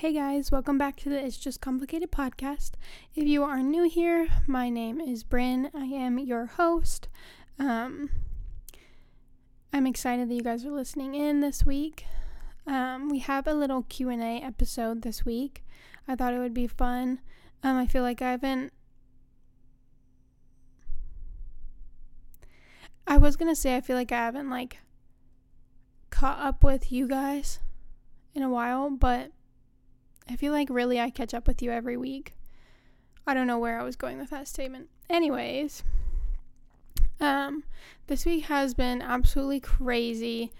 Hey guys, welcome back to the It's Just Complicated podcast. If you are new here, my name is Bryn. I am your host. Um, I'm excited that you guys are listening in this week. Um, we have a little Q&A episode this week. I thought it would be fun. Um, I feel like I haven't I was to say I feel like I haven't like caught up with you guys in a while, but I feel like really I catch up with you every week. I don't know where I was going with that statement. Anyways, um, this week has been absolutely crazy.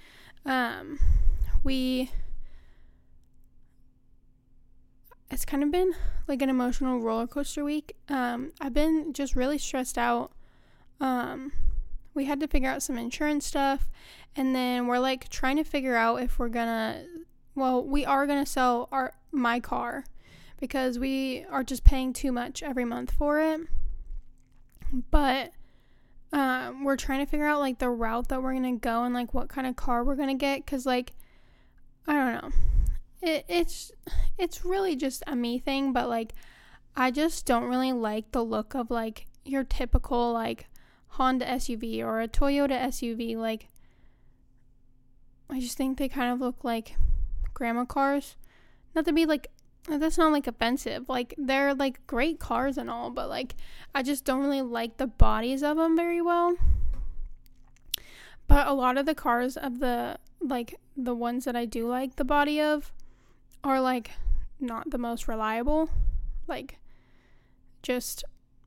Um, we it's kind of been like an emotional roller coaster week. Um, I've been just really stressed out. Um, we had to figure out some insurance stuff, and then we're like trying to figure out if we're gonna. Well, we are gonna sell our my car because we are just paying too much every month for it. But um, we're trying to figure out like the route that we're gonna go and like what kind of car we're gonna get because like I don't know. It, it's it's really just a me thing, but like I just don't really like the look of like your typical like Honda SUV or a Toyota SUV. Like I just think they kind of look like grandma cars. Not to be like that's not like offensive. Like they're like great cars and all, but like I just don't really like the bodies of them very well. But a lot of the cars of the like the ones that I do like the body of are like not the most reliable. Like just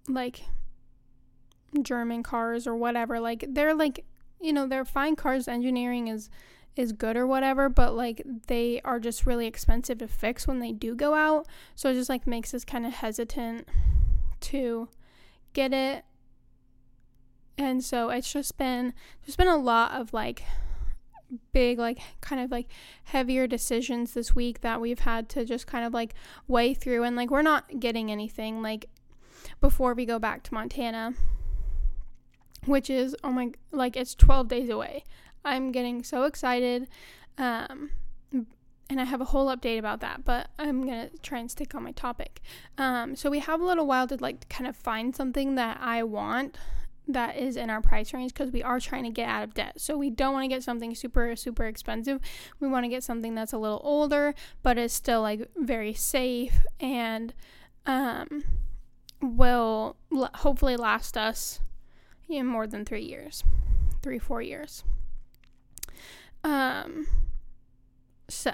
like German cars or whatever. Like they're like you know, they're fine cars. Engineering is is good or whatever, but like they are just really expensive to fix when they do go out. So it just like makes us kind of hesitant to get it. And so it's just been there's been a lot of like big like kind of like heavier decisions this week that we've had to just kind of like weigh through and like we're not getting anything like before we go back to Montana which is oh my like it's 12 days away. I'm getting so excited um and I have a whole update about that, but I'm gonna try and stick on my topic. Um, so we have a little while to like kind of find something that I want that is in our price range because we are trying to get out of debt. So we don't want to get something super super expensive. We want to get something that's a little older but is still like very safe and um will l- hopefully last us in more than 3 years. 3 4 years. Um so,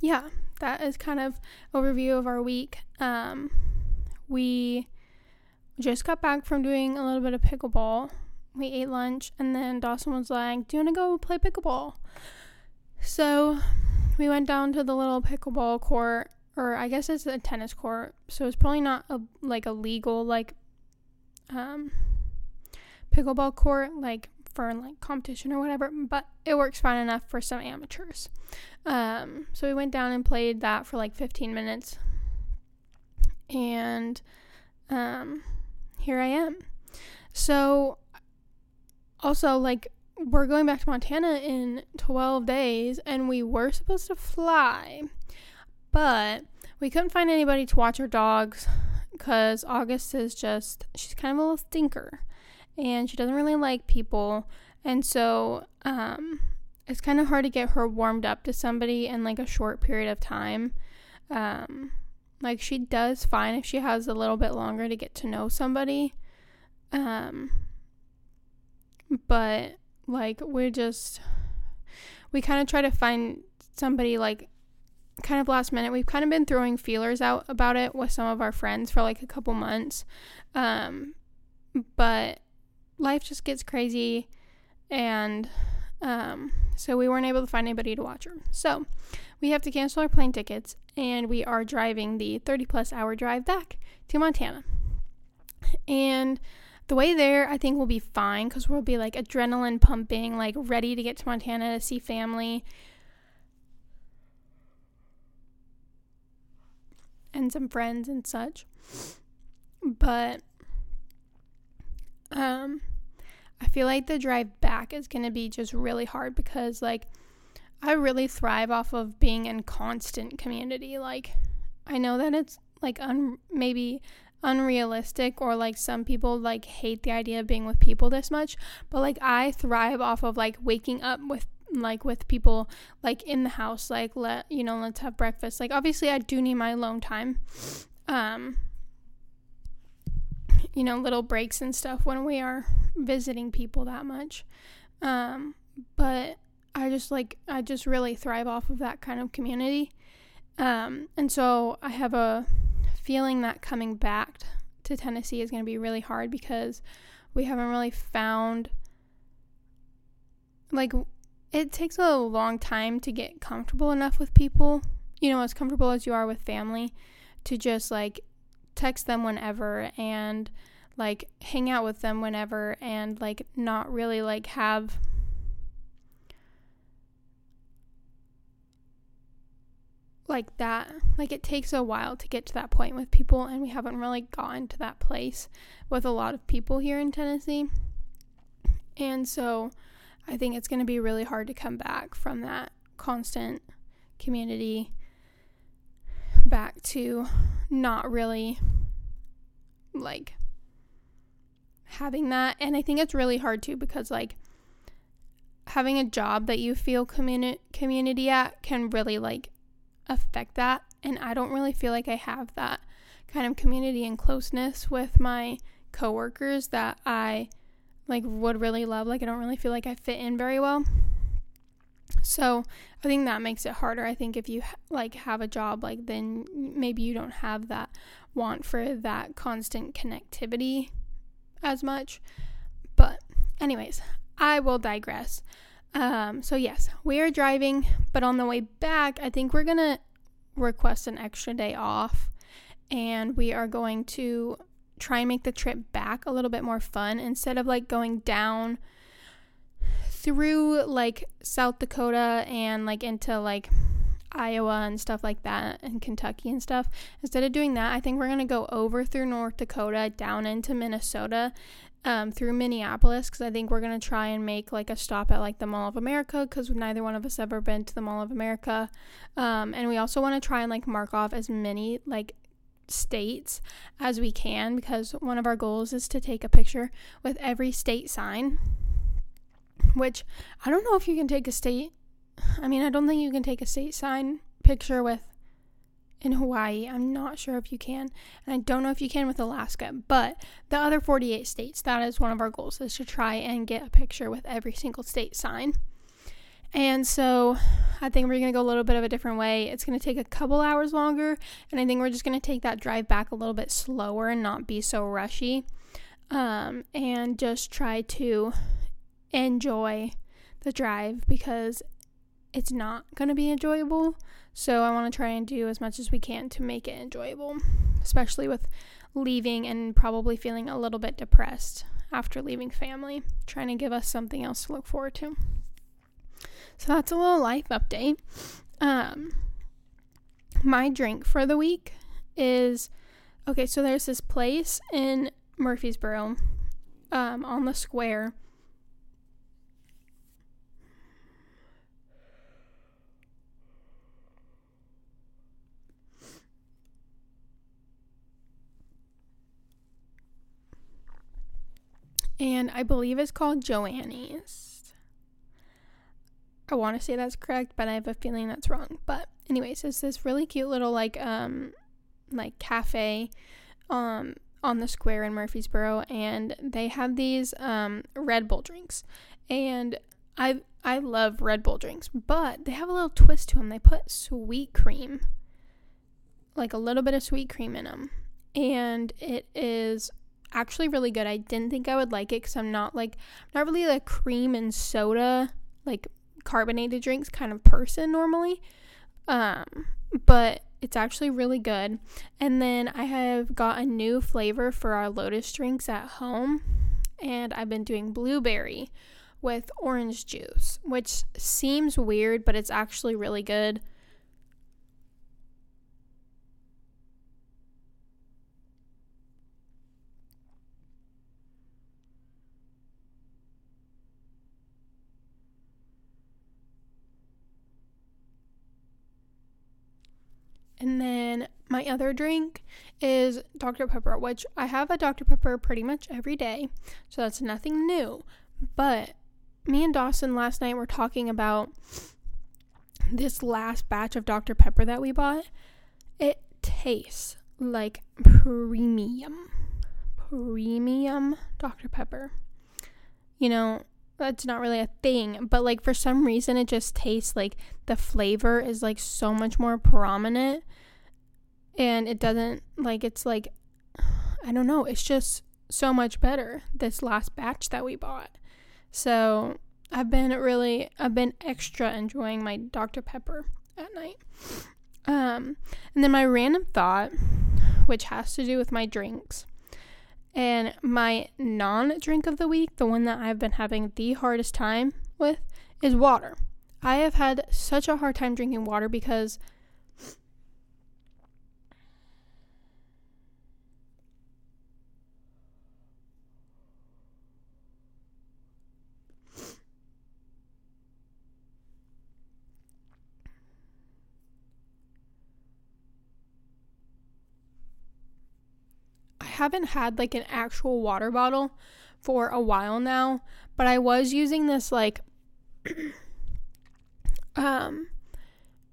yeah, that is kind of overview of our week. Um we just got back from doing a little bit of pickleball. We ate lunch, and then Dawson was like, Do you want to go play pickleball? So we went down to the little pickleball court, or I guess it's a tennis court. So it's probably not a like a legal like um pickleball court like for like competition or whatever, but it works fine enough for some amateurs. Um, so we went down and played that for like 15 minutes, and um, here I am. So, also, like, we're going back to Montana in 12 days, and we were supposed to fly, but we couldn't find anybody to watch our dogs because August is just, she's kind of a little stinker, and she doesn't really like people. And so, um, it's kind of hard to get her warmed up to somebody in like a short period of time. Um, like she does fine if she has a little bit longer to get to know somebody. Um but like we just we kind of try to find somebody like kind of last minute. We've kind of been throwing feelers out about it with some of our friends for like a couple months. Um but life just gets crazy and um so we weren't able to find anybody to watch her. So, we have to cancel our plane tickets and we are driving the 30 plus hour drive back to Montana. And the way there, I think, will be fine because we'll be like adrenaline pumping, like ready to get to Montana to see family. And some friends and such. But, um, I feel like the drive back is going to be just really hard because, like, I really thrive off of being in constant community. Like, I know that it's like un- maybe unrealistic or like some people like hate the idea of being with people this much, but like I thrive off of like waking up with like with people like in the house like let you know let's have breakfast like obviously i do need my alone time um you know little breaks and stuff when we are visiting people that much. Um but i just like i just really thrive off of that kind of community. Um and so i have a feeling that coming back to tennessee is going to be really hard because we haven't really found like it takes a long time to get comfortable enough with people, you know, as comfortable as you are with family, to just like text them whenever and like hang out with them whenever and like not really like have like that like it takes a while to get to that point with people and we haven't really gotten to that place with a lot of people here in Tennessee. And so I think it's going to be really hard to come back from that constant community back to not really like having that. And I think it's really hard too because like having a job that you feel communi- community at can really like affect that. And I don't really feel like I have that kind of community and closeness with my coworkers that I like would really love. Like I don't really feel like I fit in very well. So, I think that makes it harder. I think if you like have a job like then maybe you don't have that want for that constant connectivity as much. But anyways, I will digress. Um, so yes, we are driving, but on the way back, I think we're to request an extra day off and we are going to try and make the trip back a little bit more fun instead of like going down through like South Dakota and like into like Iowa and stuff like that and Kentucky and stuff. Instead of doing that, I think we're going to go over through North Dakota down into Minnesota um, through Minneapolis because I think we're going to try and make like a stop at like the Mall of America because neither one of us ever been to the Mall of America. Um, and we also want to try and like mark off as many like states as we can because one of our goals is to take a picture with every state sign. Which I don't know if you can take a state. I mean, I don't think you can take a state sign picture with in Hawaii. I'm not sure if you can. And I don't know if you can with Alaska. But the other 48 states, that is one of our goals is to try and get a picture with every single state sign. And so I think we're going to go a little bit of a different way. It's going to take a couple hours longer. And I think we're just going to take that drive back a little bit slower and not be so rushy. Um, and just try to enjoy the drive because it's not going to be enjoyable. So I want to try and do as much as we can to make it enjoyable, especially with leaving and probably feeling a little bit depressed after leaving family, trying to give us something else to look forward to. So that's a little life update. Um, my drink for the week is okay. So there's this place in Murfreesboro, um, on the square. And I believe it's called Joannie's. I want to say that's correct, but I have a feeling that's wrong. But anyways, it's this really cute little like um like cafe um on the square in Murfreesboro and they have these um Red Bull drinks. And I I love Red Bull drinks, but they have a little twist to them. They put sweet cream like a little bit of sweet cream in them. And it is actually really good. I didn't think I would like it cuz I'm not like not really a cream and soda like carbonated drinks kind of person normally. Um, but it's actually really good. And then I have got a new flavor for our lotus drinks at home. And I've been doing blueberry with orange juice, which seems weird, but it's actually really good. And then my other drink is Dr. Pepper, which I have a Dr. Pepper pretty much every day. So that's nothing new. But me and Dawson last night were talking about this last batch of Dr. Pepper that we bought. It tastes like premium. Premium Dr. Pepper. You know, that's not really a thing, but like for some reason it just tastes like the flavor is like so much more prominent and it doesn't like it's like I don't know, it's just so much better this last batch that we bought. So, I've been really I've been extra enjoying my Dr Pepper at night. Um and then my random thought which has to do with my drinks. And my non drink of the week, the one that I've been having the hardest time with, is water. I have had such a hard time drinking water because haven't had like an actual water bottle for a while now, but I was using this like um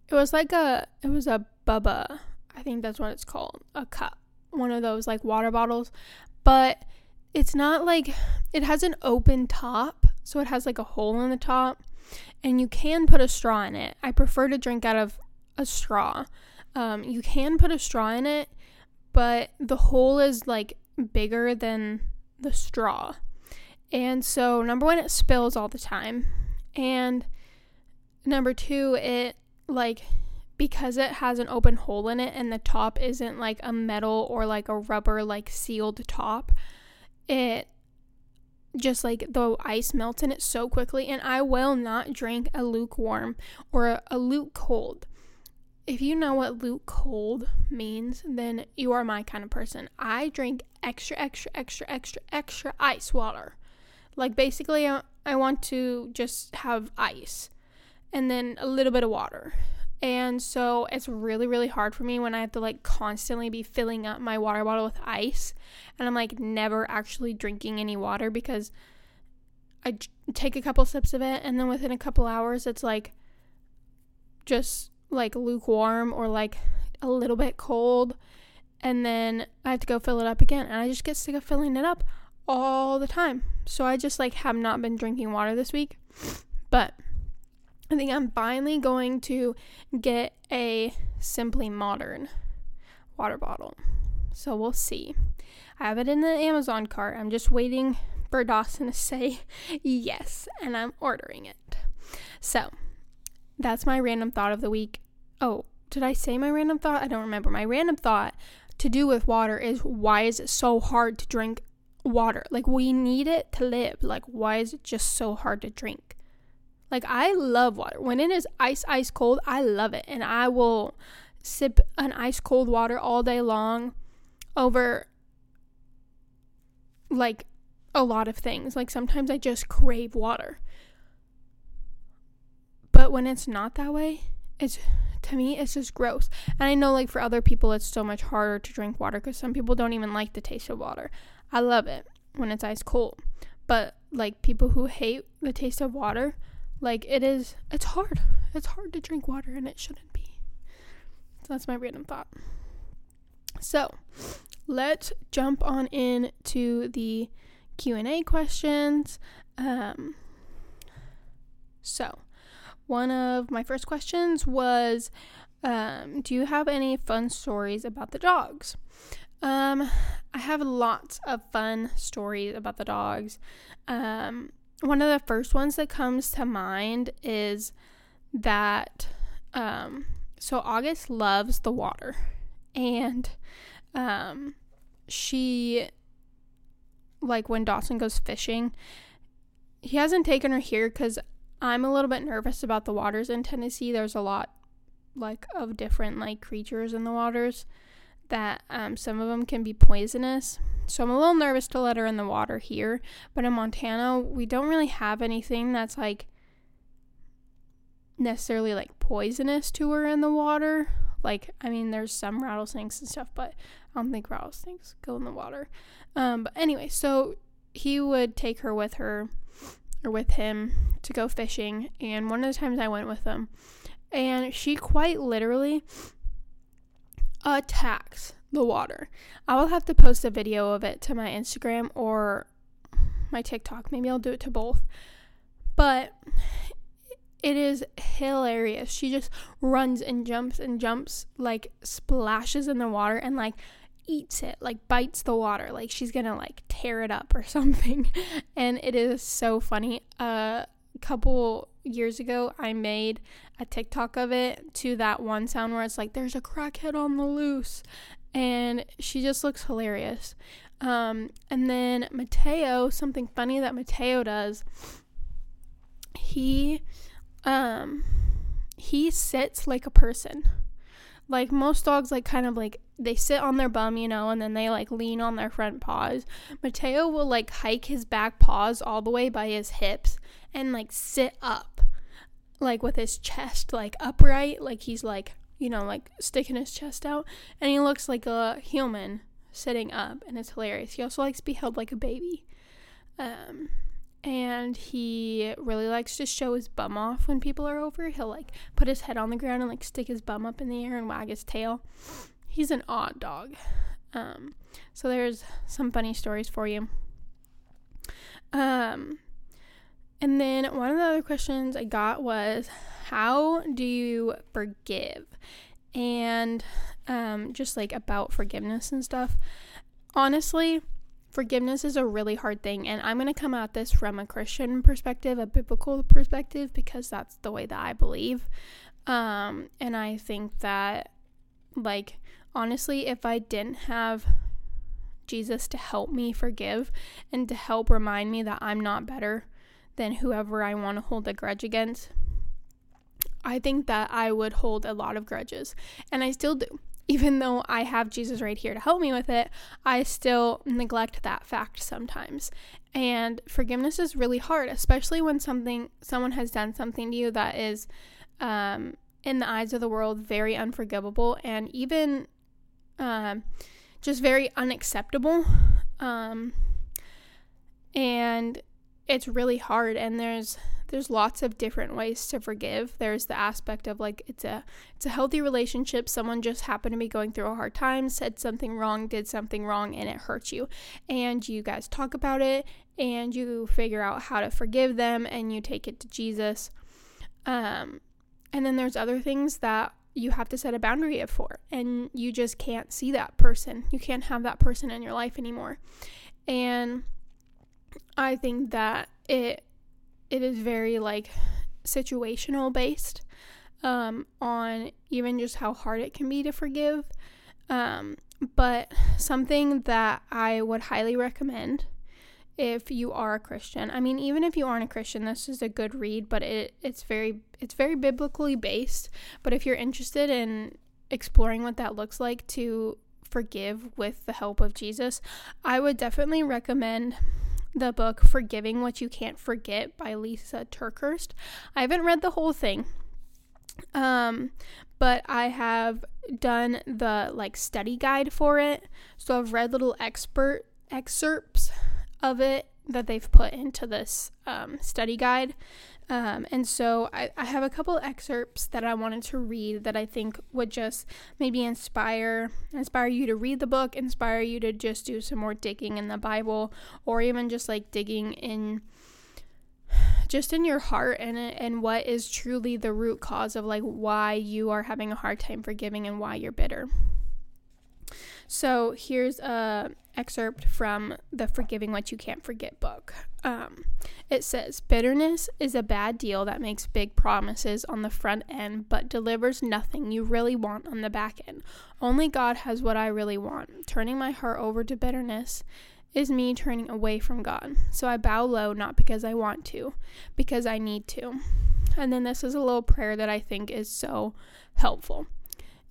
it was like a it was a bubba. I think that's what it's called. A cup. One of those like water bottles. But it's not like it has an open top, so it has like a hole in the top and you can put a straw in it. I prefer to drink out of a straw. Um, you can put a straw in it but the hole is like bigger than the straw. And so, number one, it spills all the time. And number two, it like because it has an open hole in it and the top isn't like a metal or like a rubber like sealed top, it just like the ice melts in it so quickly. And I will not drink a lukewarm or a, a luke cold if you know what luke cold means, then you are my kind of person. I drink extra, extra, extra, extra, extra ice water. Like basically, I, I want to just have ice and then a little bit of water. And so it's really, really hard for me when I have to like constantly be filling up my water bottle with ice. And I'm like never actually drinking any water because I j- take a couple sips of it and then within a couple hours it's like just like lukewarm or like a little bit cold and then I have to go fill it up again and I just get sick of filling it up all the time. So I just like have not been drinking water this week. But I think I'm finally going to get a simply modern water bottle. So we'll see. I have it in the Amazon cart. I'm just waiting for Dawson to say yes and I'm ordering it. So, that's my random thought of the week. Oh, did I say my random thought? I don't remember. My random thought to do with water is why is it so hard to drink water? Like, we need it to live. Like, why is it just so hard to drink? Like, I love water. When it is ice, ice cold, I love it. And I will sip an ice cold water all day long over like a lot of things. Like, sometimes I just crave water. But when it's not that way, it's to me it's just gross. And i know like for other people it's so much harder to drink water because some people don't even like the taste of water. I love it when it's ice cold. But like people who hate the taste of water like it is it's hard. It's hard to drink water and it shouldn't be. So that's my random thought. So let's jump on in to the q&a questions. Um so one of my first questions was um, Do you have any fun stories about the dogs? Um, I have lots of fun stories about the dogs. Um, one of the first ones that comes to mind is that um, so August loves the water, and um, she like when Dawson goes fishing, he hasn't taken her here because I'm a little bit nervous about the waters in Tennessee. There's a lot like of different like creatures in the waters that um, some of them can be poisonous. So I'm a little nervous to let her in the water here. But in Montana, we don't really have anything that's like necessarily like poisonous to her in the water. Like, I mean, there's some rattlesnakes and stuff, but I don't think rattlesnakes go in the water. Um, but anyway, so he would take her with her or with him to go fishing. And one of the times I went with them, and she quite literally attacks the water. I will have to post a video of it to my Instagram or my TikTok. Maybe I'll do it to both. But it is hilarious. She just runs and jumps and jumps, like splashes in the water and like eats it, like bites the water, like she's gonna like tear it up or something. And it is so funny. A couple years ago, I made a TikTok of it to that one sound where it's like, there's a crackhead on the loose. And she just looks hilarious. Um, and then Mateo, something funny that Mateo does, he um he sits like a person. Like most dogs like kind of like they sit on their bum, you know, and then they like lean on their front paws. Mateo will like hike his back paws all the way by his hips and like sit up like with his chest like upright, like he's like, you know, like sticking his chest out, and he looks like a human sitting up, and it's hilarious. He also likes to be held like a baby. Um, and he really likes to show his bum off when people are over. He'll like put his head on the ground and like stick his bum up in the air and wag his tail. He's an odd dog. Um, so there's some funny stories for you. Um, and then one of the other questions I got was, How do you forgive? And um, just like about forgiveness and stuff. Honestly, forgiveness is a really hard thing. And I'm going to come at this from a Christian perspective, a biblical perspective, because that's the way that I believe. Um, and I think that, like, honestly, if I didn't have Jesus to help me forgive and to help remind me that I'm not better than whoever I want to hold a grudge against. I think that I would hold a lot of grudges, and I still do. Even though I have Jesus right here to help me with it, I still neglect that fact sometimes. And forgiveness is really hard, especially when something someone has done something to you that is um, in the eyes of the world very unforgivable and even um, just very unacceptable. Um, and it's really hard and there's there's lots of different ways to forgive. There's the aspect of like it's a it's a healthy relationship. Someone just happened to be going through a hard time, said something wrong, did something wrong and it hurts you. And you guys talk about it and you figure out how to forgive them and you take it to Jesus. Um and then there's other things that you have to set a boundary of four and you just can't see that person. You can't have that person in your life anymore. And I think that it it is very like situational based um, on even just how hard it can be to forgive. Um, but something that I would highly recommend if you are a Christian. I mean, even if you aren't a Christian, this is a good read, but it it's very it's very biblically based. But if you're interested in exploring what that looks like to forgive with the help of Jesus, I would definitely recommend the book Forgiving What You Can't Forget by Lysa TerKeurst. I haven't read the whole thing. Um, but I have done the like study guide for it. So I've read little expert excerpts of it that they've put into this um, study guide. Um, and so I, I have a couple excerpts that I wanted to read that I think would just maybe inspire inspire you to read the book, inspire you to just do some more digging in the Bible, or even just like digging in just in your heart and and what is truly the root cause of like why you are having a hard time forgiving and why you're bitter. So here's a excerpt from the Forgiving What You Can't Forget book. Um, it says, Bitterness is a bad deal that makes big promises on the front end but delivers nothing you really want on the back end. Only God has what I really want. Turning my heart over to bitterness is me turning away from God. So I bow low not because I want to, because I need to. And then this is a little prayer that I think is so helpful.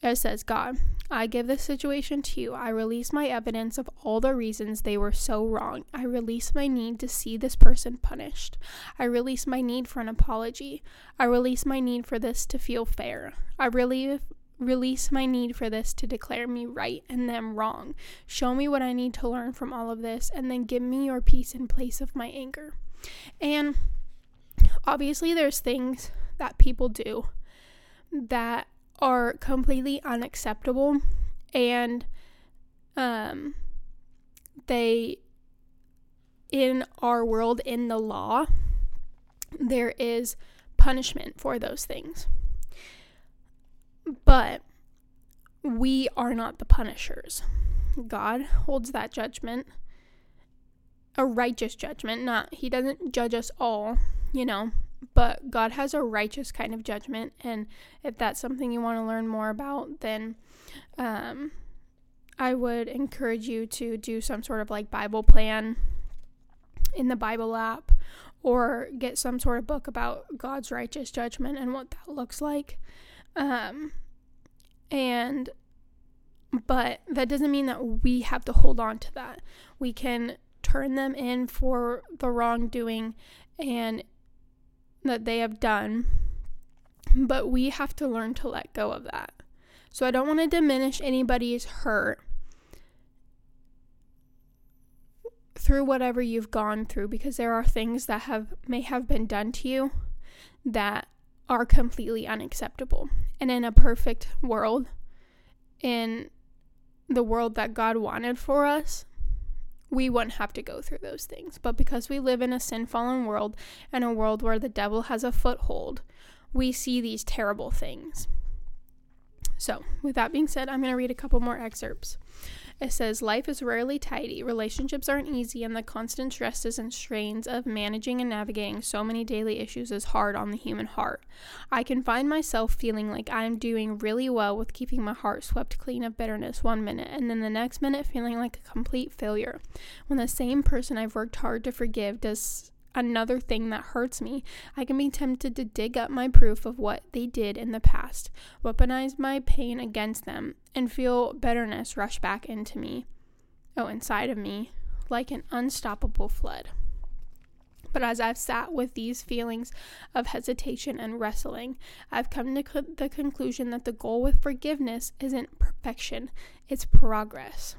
It says, God, I give this situation to you. I release my evidence of all the reasons they were so wrong. I release my need to see this person punished. I release my need for an apology. I release my need for this to feel fair. I really Release my need for this to declare me right and them wrong. Show me what I need to learn from all of this, and then give me your peace in place of my anger. And obviously, there's things that people do that are completely unacceptable and um they in our world in the law there is punishment for those things. But we are not the punishers. God holds that judgment a righteous judgment not he doesn't judge us all you know but God has a righteous kind of judgment. And if that's something you want to learn more about, then um, I would encourage you to do some sort of like Bible plan in the Bible app or get some sort of book about God's righteous judgment and what that looks like. Um, and but that doesn't mean that we have to hold on to that. We can turn them in for the wrongdoing and that they have done, but we have to learn to let go of that. So I don't want to diminish anybody's hurt through whatever you've gone through because there are things that have may have been done to you that are completely unacceptable. And in a perfect world, in the world that God wanted for us, we wouldn't have to go through those things. But because we live in a sin fallen world and a world where the devil has a foothold, we see these terrible things. So, with that being said, I'm going to read a couple more excerpts. It says, Life is rarely tidy, relationships aren't easy, and the constant stresses and strains of managing and navigating so many daily issues is hard on the human heart. I can find myself feeling like I'm doing really well with keeping my heart swept clean of bitterness one minute, and then the next minute feeling like a complete failure. When the same person I've worked hard to forgive does another thing that hurts me, I can be tempted to dig up my proof of what they did in the past, weaponize my pain against them, and feel bitterness rush back into me, oh, inside of me, like an unstoppable flood. But as I've sat with these feelings of hesitation and wrestling, I've come to co- the conclusion that the goal with forgiveness isn't perfection, it's progress.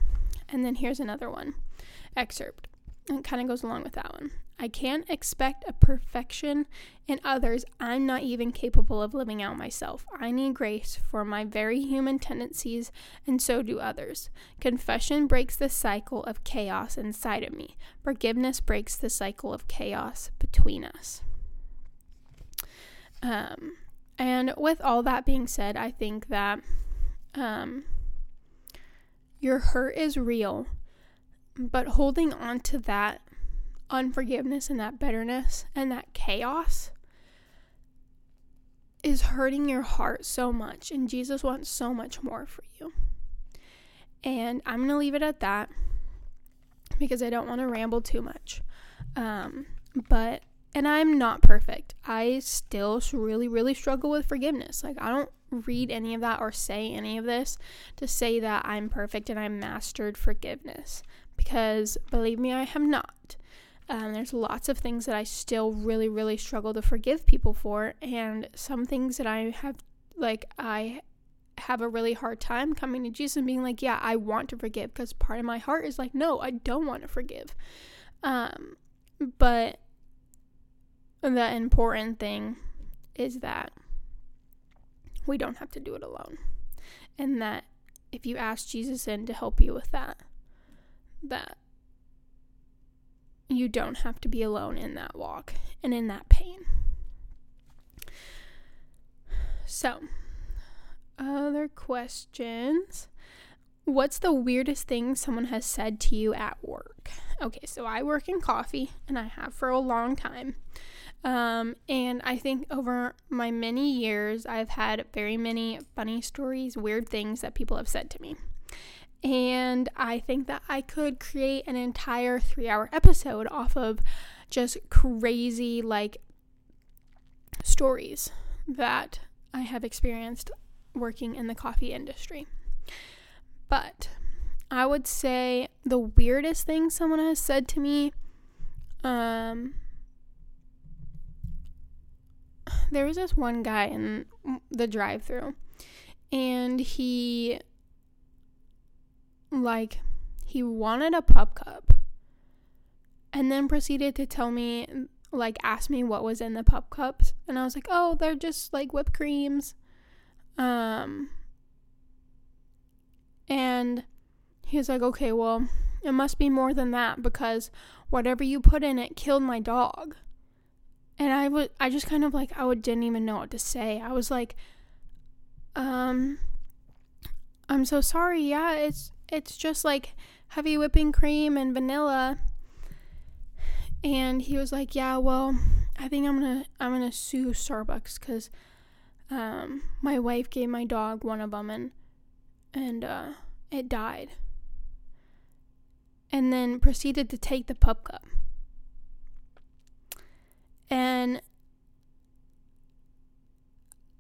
And then here's another one excerpt. And it kind of goes along with that one. I can't expect a perfection in others I'm not even capable of living out myself. I need grace for my very human tendencies, and so do others. Confession breaks the cycle of chaos inside of me. Forgiveness breaks the cycle of chaos between us. Um, and with all that being said, I think that um, your hurt is real, but holding on to that unforgiveness and that bitterness and that chaos is hurting your heart so much, and Jesus wants so much more for you. And I'm going to leave it at that because I don't want to ramble too much. Um, but, and I'm not perfect. I still really, really struggle with forgiveness. Like, I don't read any of that or say any of this to say that I'm perfect and I mastered forgiveness because believe me, I have not. Um, there's lots of things that I still really, really struggle to forgive people for, and some things that I have, like, I have a really hard time coming to Jesus and being like, yeah, I want to forgive, because part of my heart is like, no, I don't want to forgive. Um, but the important thing is that we don't have to do it alone, and that if you ask Jesus in to help you with that, that you don't have to be alone in that walk and in that pain. So, other questions. What's the weirdest thing someone has said to you at work? Okay, so I work in coffee and I have for a long time. Um, and I think over my many years, I've had very many funny stories, weird things that people have said to me. And I think that I could create an entire three hour episode off of just crazy, like, stories that I have experienced working in the coffee industry. But I would say the weirdest thing someone has said to me, um, there was this one guy in the drive through and he like he wanted a pup cup and then proceeded to tell me like ask me what was in the pup cups and I was like, "Oh, they're just like whipped creams." Um and he was like, "Okay, well, it must be more than that because whatever you put in it killed my dog." And I would I just kind of like I would didn't even know what to say. I was like, "Um I'm so sorry. Yeah, it's it's just like heavy whipping cream and vanilla." And he was like, "Yeah, well, I think I'm gonna I'm gonna sue Starbucks because um, my wife gave my dog one of them and and uh, it died." And then proceeded to take the pup cup. And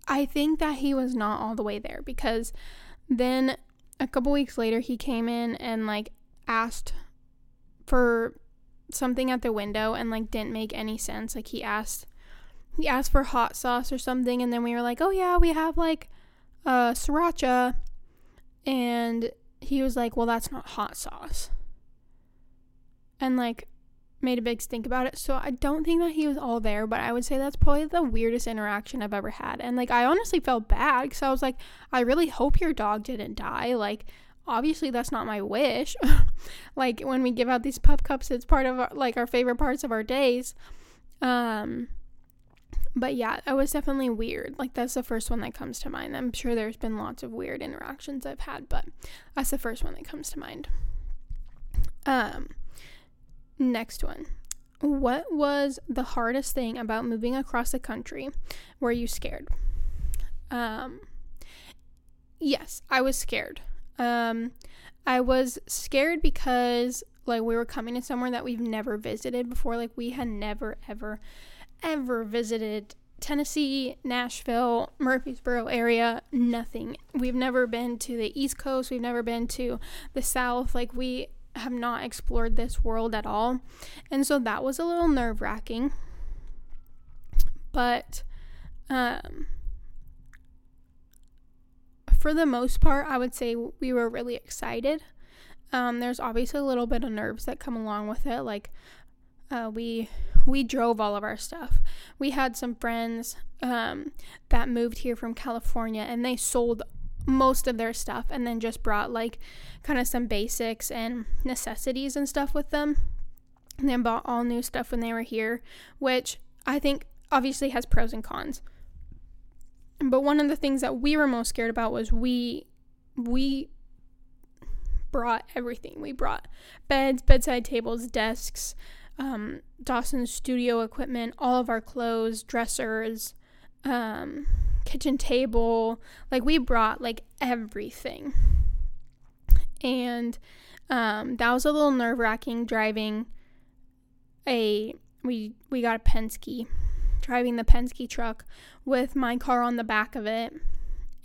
I think that he was not all the way there because then a couple weeks later he came in and like asked for something at the window and like didn't make any sense. Like he asked he asked for hot sauce or something and then we were like, "Oh yeah, we have like uh sriracha." And he was like, "Well, that's not hot sauce." And like made a big stink about it. So I don't think that he was all there, but I would say that's probably the weirdest interaction I've ever had. And like I honestly felt bad cuz I was like, "I really hope your dog didn't die." Like obviously that's not my wish. like when we give out these pup cups, it's part of our, like our favorite parts of our days. Um but yeah, it was definitely weird. Like that's the first one that comes to mind. I'm sure there's been lots of weird interactions I've had, but that's the first one that comes to mind. Um next one. What was the hardest thing about moving across the country? Were you scared? Um yes, I was scared. Um, I was scared because like we were coming to somewhere that we've never visited before. Like we had never ever ever visited Tennessee, Nashville, Murfreesboro area, nothing. We've never been to the East Coast, we've never been to the South. Like we have not explored this world at all. And so that was a little nerve-wracking. But um for the most part, I would say we were really excited. Um, there's obviously a little bit of nerves that come along with it. Like, uh, we we drove all of our stuff. We had some friends um, that moved here from California, and they sold most of their stuff, and then just brought like kind of some basics and necessities and stuff with them. And then bought all new stuff when they were here, which I think obviously has pros and cons. But one of the things that we were most scared about was we we brought everything. We brought beds, bedside tables, desks, um, Dawson's studio equipment, all of our clothes, dressers, um, kitchen table. Like we brought like everything. And um, that was a little nerve wracking driving a we we got a Penske driving the Penske truck with my car on the back of it.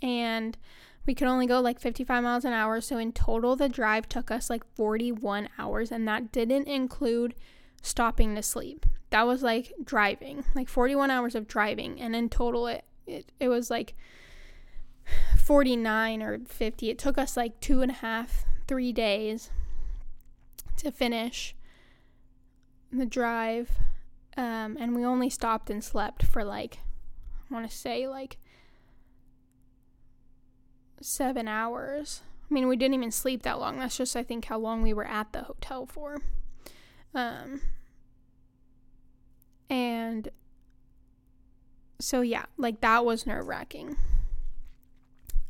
And we could only go like 55 miles an hour. So in total, the drive took us like 41 hours. And that didn't include stopping to sleep. That was like driving, like 41 hours of driving. And in total, it, it, it was like 49 or 50. It took us like two and a half, three days to finish the drive um, and we only stopped and slept for like, I want to say like seven hours. I mean, we didn't even sleep that long. That's just, I think, how long we were at the hotel for. Um, and so, yeah, like that was nerve wracking.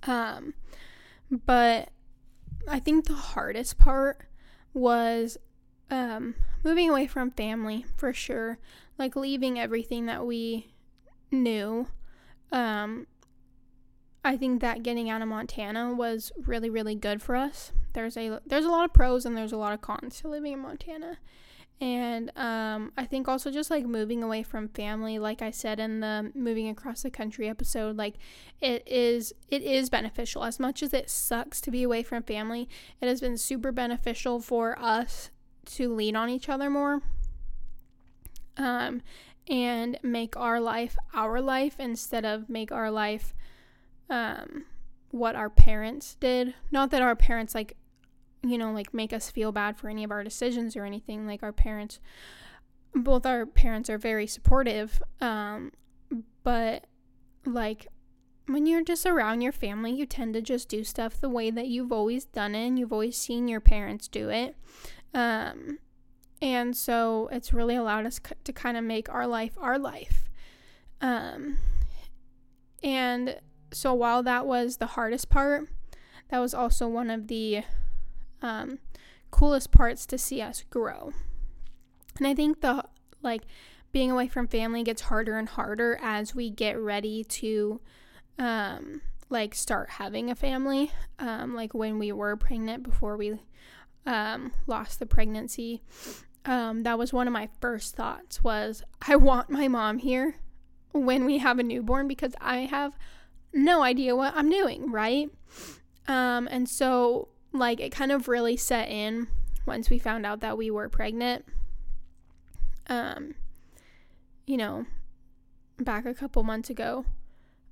Um, but I think the hardest part was um, moving away from family for sure, like leaving everything that we knew. Um, I think that getting out of Montana was really really good for us. There's a there's a lot of pros and there's a lot of cons to living in Montana. And um, I think also just like moving away from family, like I said in the moving across the country episode, like it is it is beneficial. As much as it sucks to be away from family, it has been super beneficial for us to lean on each other more um, and make our life our life instead of make our life um, what our parents did. Not that our parents like you know, like make us feel bad for any of our decisions or anything. Like our parents both our parents are very supportive. Um but like when you're just around your family, you tend to just do stuff the way that you've always done it and you've always seen your parents do it. Um, and so it's really allowed us c- to kind of make our life our life. Um, and so while that was the hardest part, that was also one of the um, coolest parts to see us grow. And I think the like being away from family gets harder and harder as we get ready to um, like start having a family. Um, like when we were pregnant before we um, lost the pregnancy. Um, that was one of my first thoughts was I want my mom here when we have a newborn because I have no idea what I'm doing, right? Um, and so like it kind of really set in once we found out that we were pregnant. Um, you know, back a couple months ago.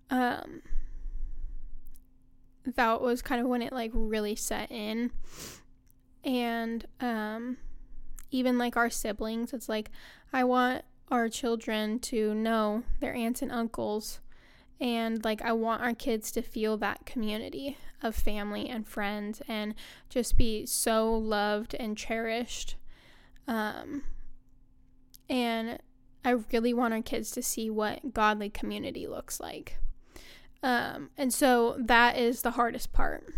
Um, that was kind of when it like really set in. And um, even like our siblings, it's like I want our children to know their aunts and uncles and like I want our kids to feel that community of family and friends and just be so loved and cherished. Um, and I really want our kids to see what godly community looks like. Um, and so that is the hardest part.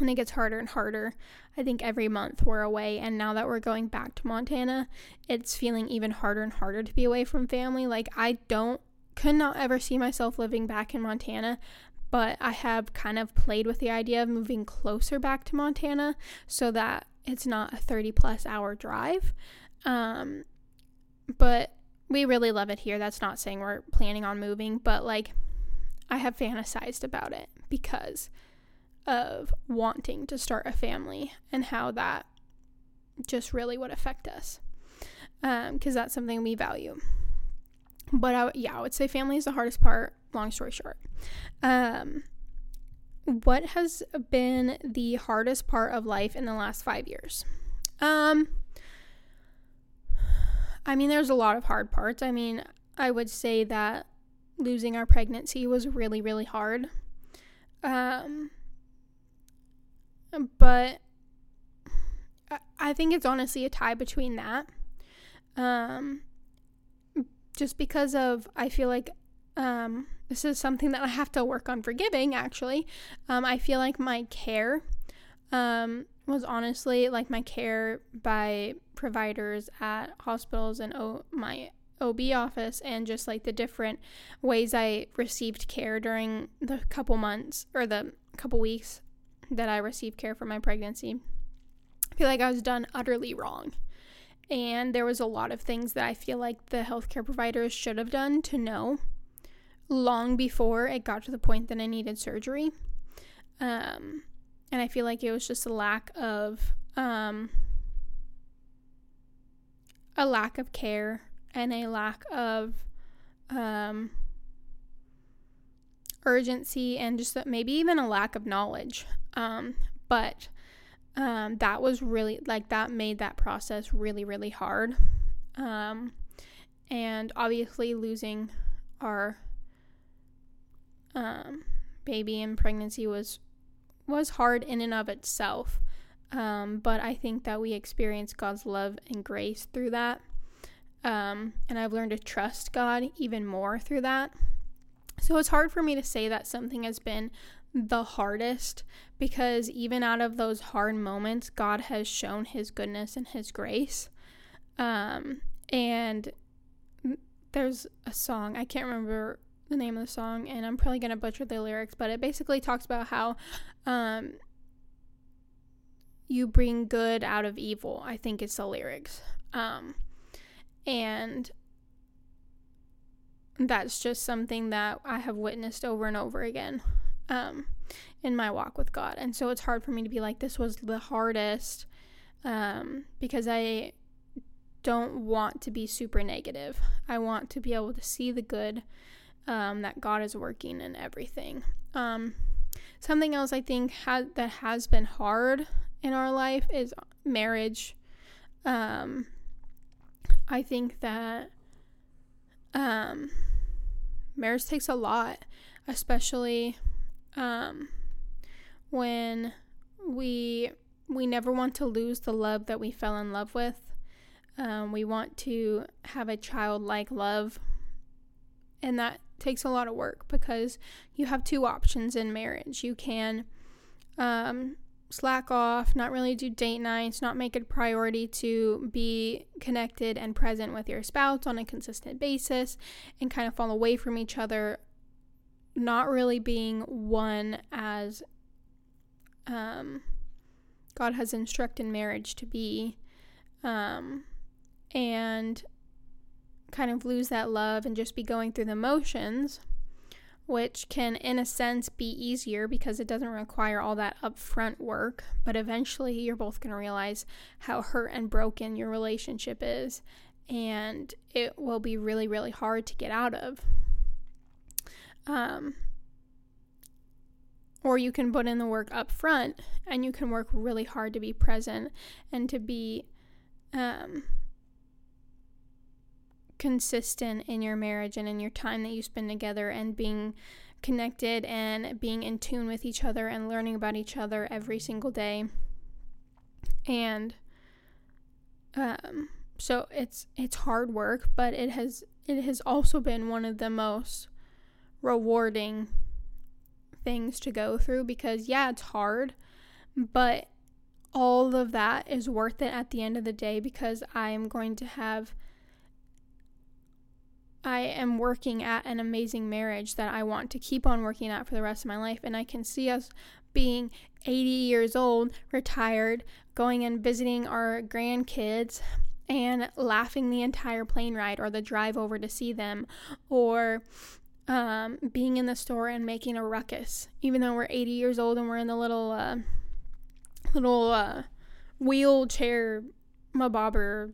And it gets harder and harder. I think every month we're away. And now that we're going back to Montana, it's feeling even harder and harder to be away from family. Like, I don't, could not ever see myself living back in Montana. But I have kind of played with the idea of moving closer back to Montana so that it's not a 30 plus hour drive. Um, but we really love it here. That's not saying we're planning on moving, but like I have fantasized about it because of wanting to start a family and how that just really would affect us because um, that's something we value. But I, yeah, I would say family is the hardest part. Long story short, um, what has been the hardest part of life in the last five years? Um, I mean, there's a lot of hard parts. I mean, I would say that losing our pregnancy was really, really hard. Um, but I think it's honestly a tie between that. Um, just because of, I feel like um, this is something that I have to work on forgiving, actually. Um, I feel like my care um, was honestly like my care by providers at hospitals and my OB office and just like the different ways I received care during the couple months or the couple weeks that I received care for my pregnancy. I feel like I was done utterly wrong. And there was a lot of things that I feel like the healthcare providers should have done to know long before it got to the point that I needed surgery. Um, and I feel like it was just a lack of um, a lack of care and a lack of um, urgency and just maybe even a lack of knowledge. Um, but um, that was really like that made that process really, really hard. Um, and obviously, losing our um, baby in pregnancy was was hard in and of itself. Um, but I think that we experienced God's love and grace through that. Um, and I've learned to trust God even more through that. So it's hard for me to say that something has been the hardest because even out of those hard moments, God has shown his goodness and his grace. Um, and there's a song, I can't remember the name of the song, and I'm probably going to butcher the lyrics, but it basically talks about how um, you bring good out of evil. I think it's the lyrics. Um, and that's just something that I have witnessed over and over again um, in my walk with God. And so it's hard for me to be like, this was the hardest um, because I don't want to be super negative. I want to be able to see the good um, that God is working in everything. Um, something else I think ha- that has been hard in our life is marriage. Um, I think that um, marriage takes a lot, especially um, when we we never want to lose the love that we fell in love with. Um, we want to have a childlike love, and that takes a lot of work because you have two options in marriage. You can um, slack off, not really do date nights, not make it a priority to be connected and present with your spouse on a consistent basis, and kind of fall away from each other, not really being one as um, God has instructed marriage to be, um, and kind of lose that love and just be going through the motions, which can, in a sense, be easier because it doesn't require all that upfront work. But eventually, you're both going to realize how hurt and broken your relationship is, and it will be really, really hard to get out of. Um, or you can put in the work up front and you can work really hard to be present and to be um, consistent in your marriage and in your time that you spend together and being connected and being in tune with each other and learning about each other every single day. And um, so it's it's hard work, but it has it has also been one of the most rewarding things to go through because yeah, it's hard, but all of that is worth it at the end of the day because I am going to have I am working at an amazing marriage that I want to keep on working at for the rest of my life. And I can see us being 80 years old, retired, going and visiting our grandkids and laughing the entire plane ride or the drive over to see them or um, being in the store and making a ruckus, even though we're 80 years old and we're in the little, uh, little uh, wheelchair mabobber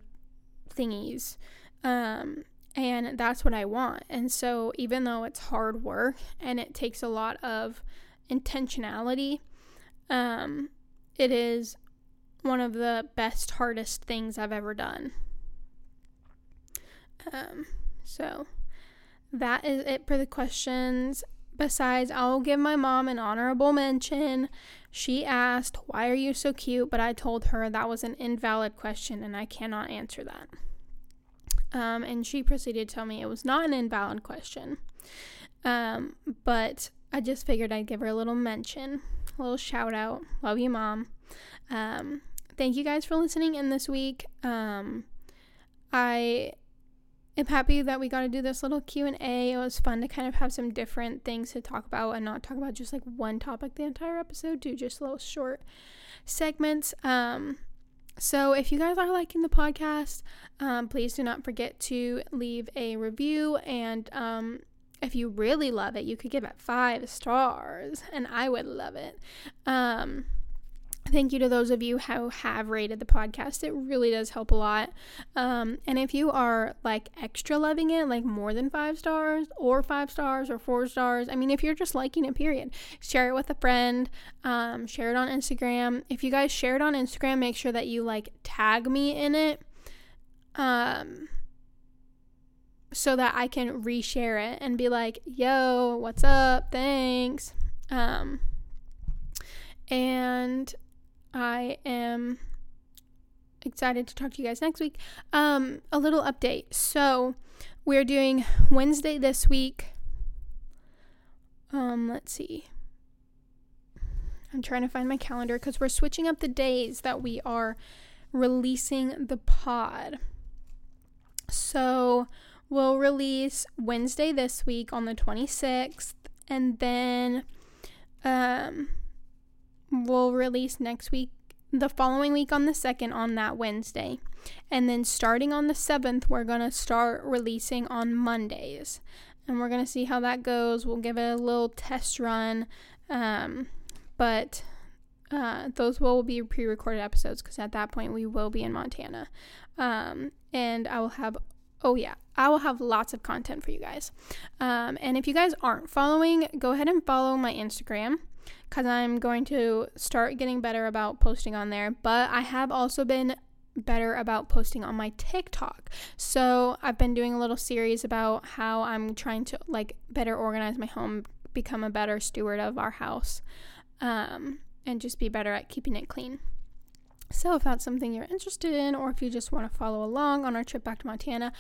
thingies. Um, and that's what I want. And so, even though it's hard work and it takes a lot of intentionality, um, it is one of the best, hardest things I've ever done. Um, so, that is it for the questions. Besides, I'll give my mom an honorable mention. She asked, Why are you so cute? But I told her that was an invalid question and I cannot answer that. Um, and she proceeded to tell me it was not an invalid question. Um, but I just figured I'd give her a little mention, a little shout out. Love you, mom. Um, thank you guys for listening in this week. Um, I am happy that we got to do this little q&a it was fun to kind of have some different things to talk about and not talk about just like one topic the entire episode do just little short segments um so, if you guys are liking the podcast, um, please do not forget to leave a review. And um, if you really love it, you could give it five stars, and I would love it. Um, Thank you to those of you who have rated the podcast. It really does help a lot. Um, and if you are like extra loving it, like more than five stars or five stars or four stars, I mean, if you're just liking it, period, share it with a friend, um, share it on Instagram. If you guys share it on Instagram, make sure that you like tag me in it. Um, so that I can reshare it and be like, yo, what's up? Thanks. Um, and I am excited to talk to you guys next week. Um, a little update. So we're doing Wednesday this week. Um, let's see. I'm trying to find my calendar because we're switching up the days that we are releasing the pod. So we'll release Wednesday this week on the 26th, and then um, will release next week, the following week on the 2nd on that Wednesday. And then starting on the 7th, we're going to start releasing on Mondays. And we're going to see how that goes. We'll give it a little test run. Um, but uh, those will be pre recorded episodes because at that point we will be in Montana. Um, and I will have, oh yeah, I will have lots of content for you guys. Um, and if you guys aren't following, go ahead and follow my Instagram. Because I'm going to start getting better about posting on there. But I have also been better about posting on my TikTok. So I've been doing a little series about how I'm trying to like better organize my home, become a better steward of our house, um, and just be better at keeping it clean. So if that's something you're interested in, or if you just want to follow along on our trip back to Montana,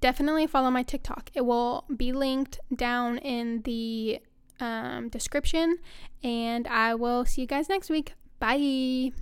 definitely follow my TikTok. It will be linked down in the um, description, and I will see you guys next week. Bye.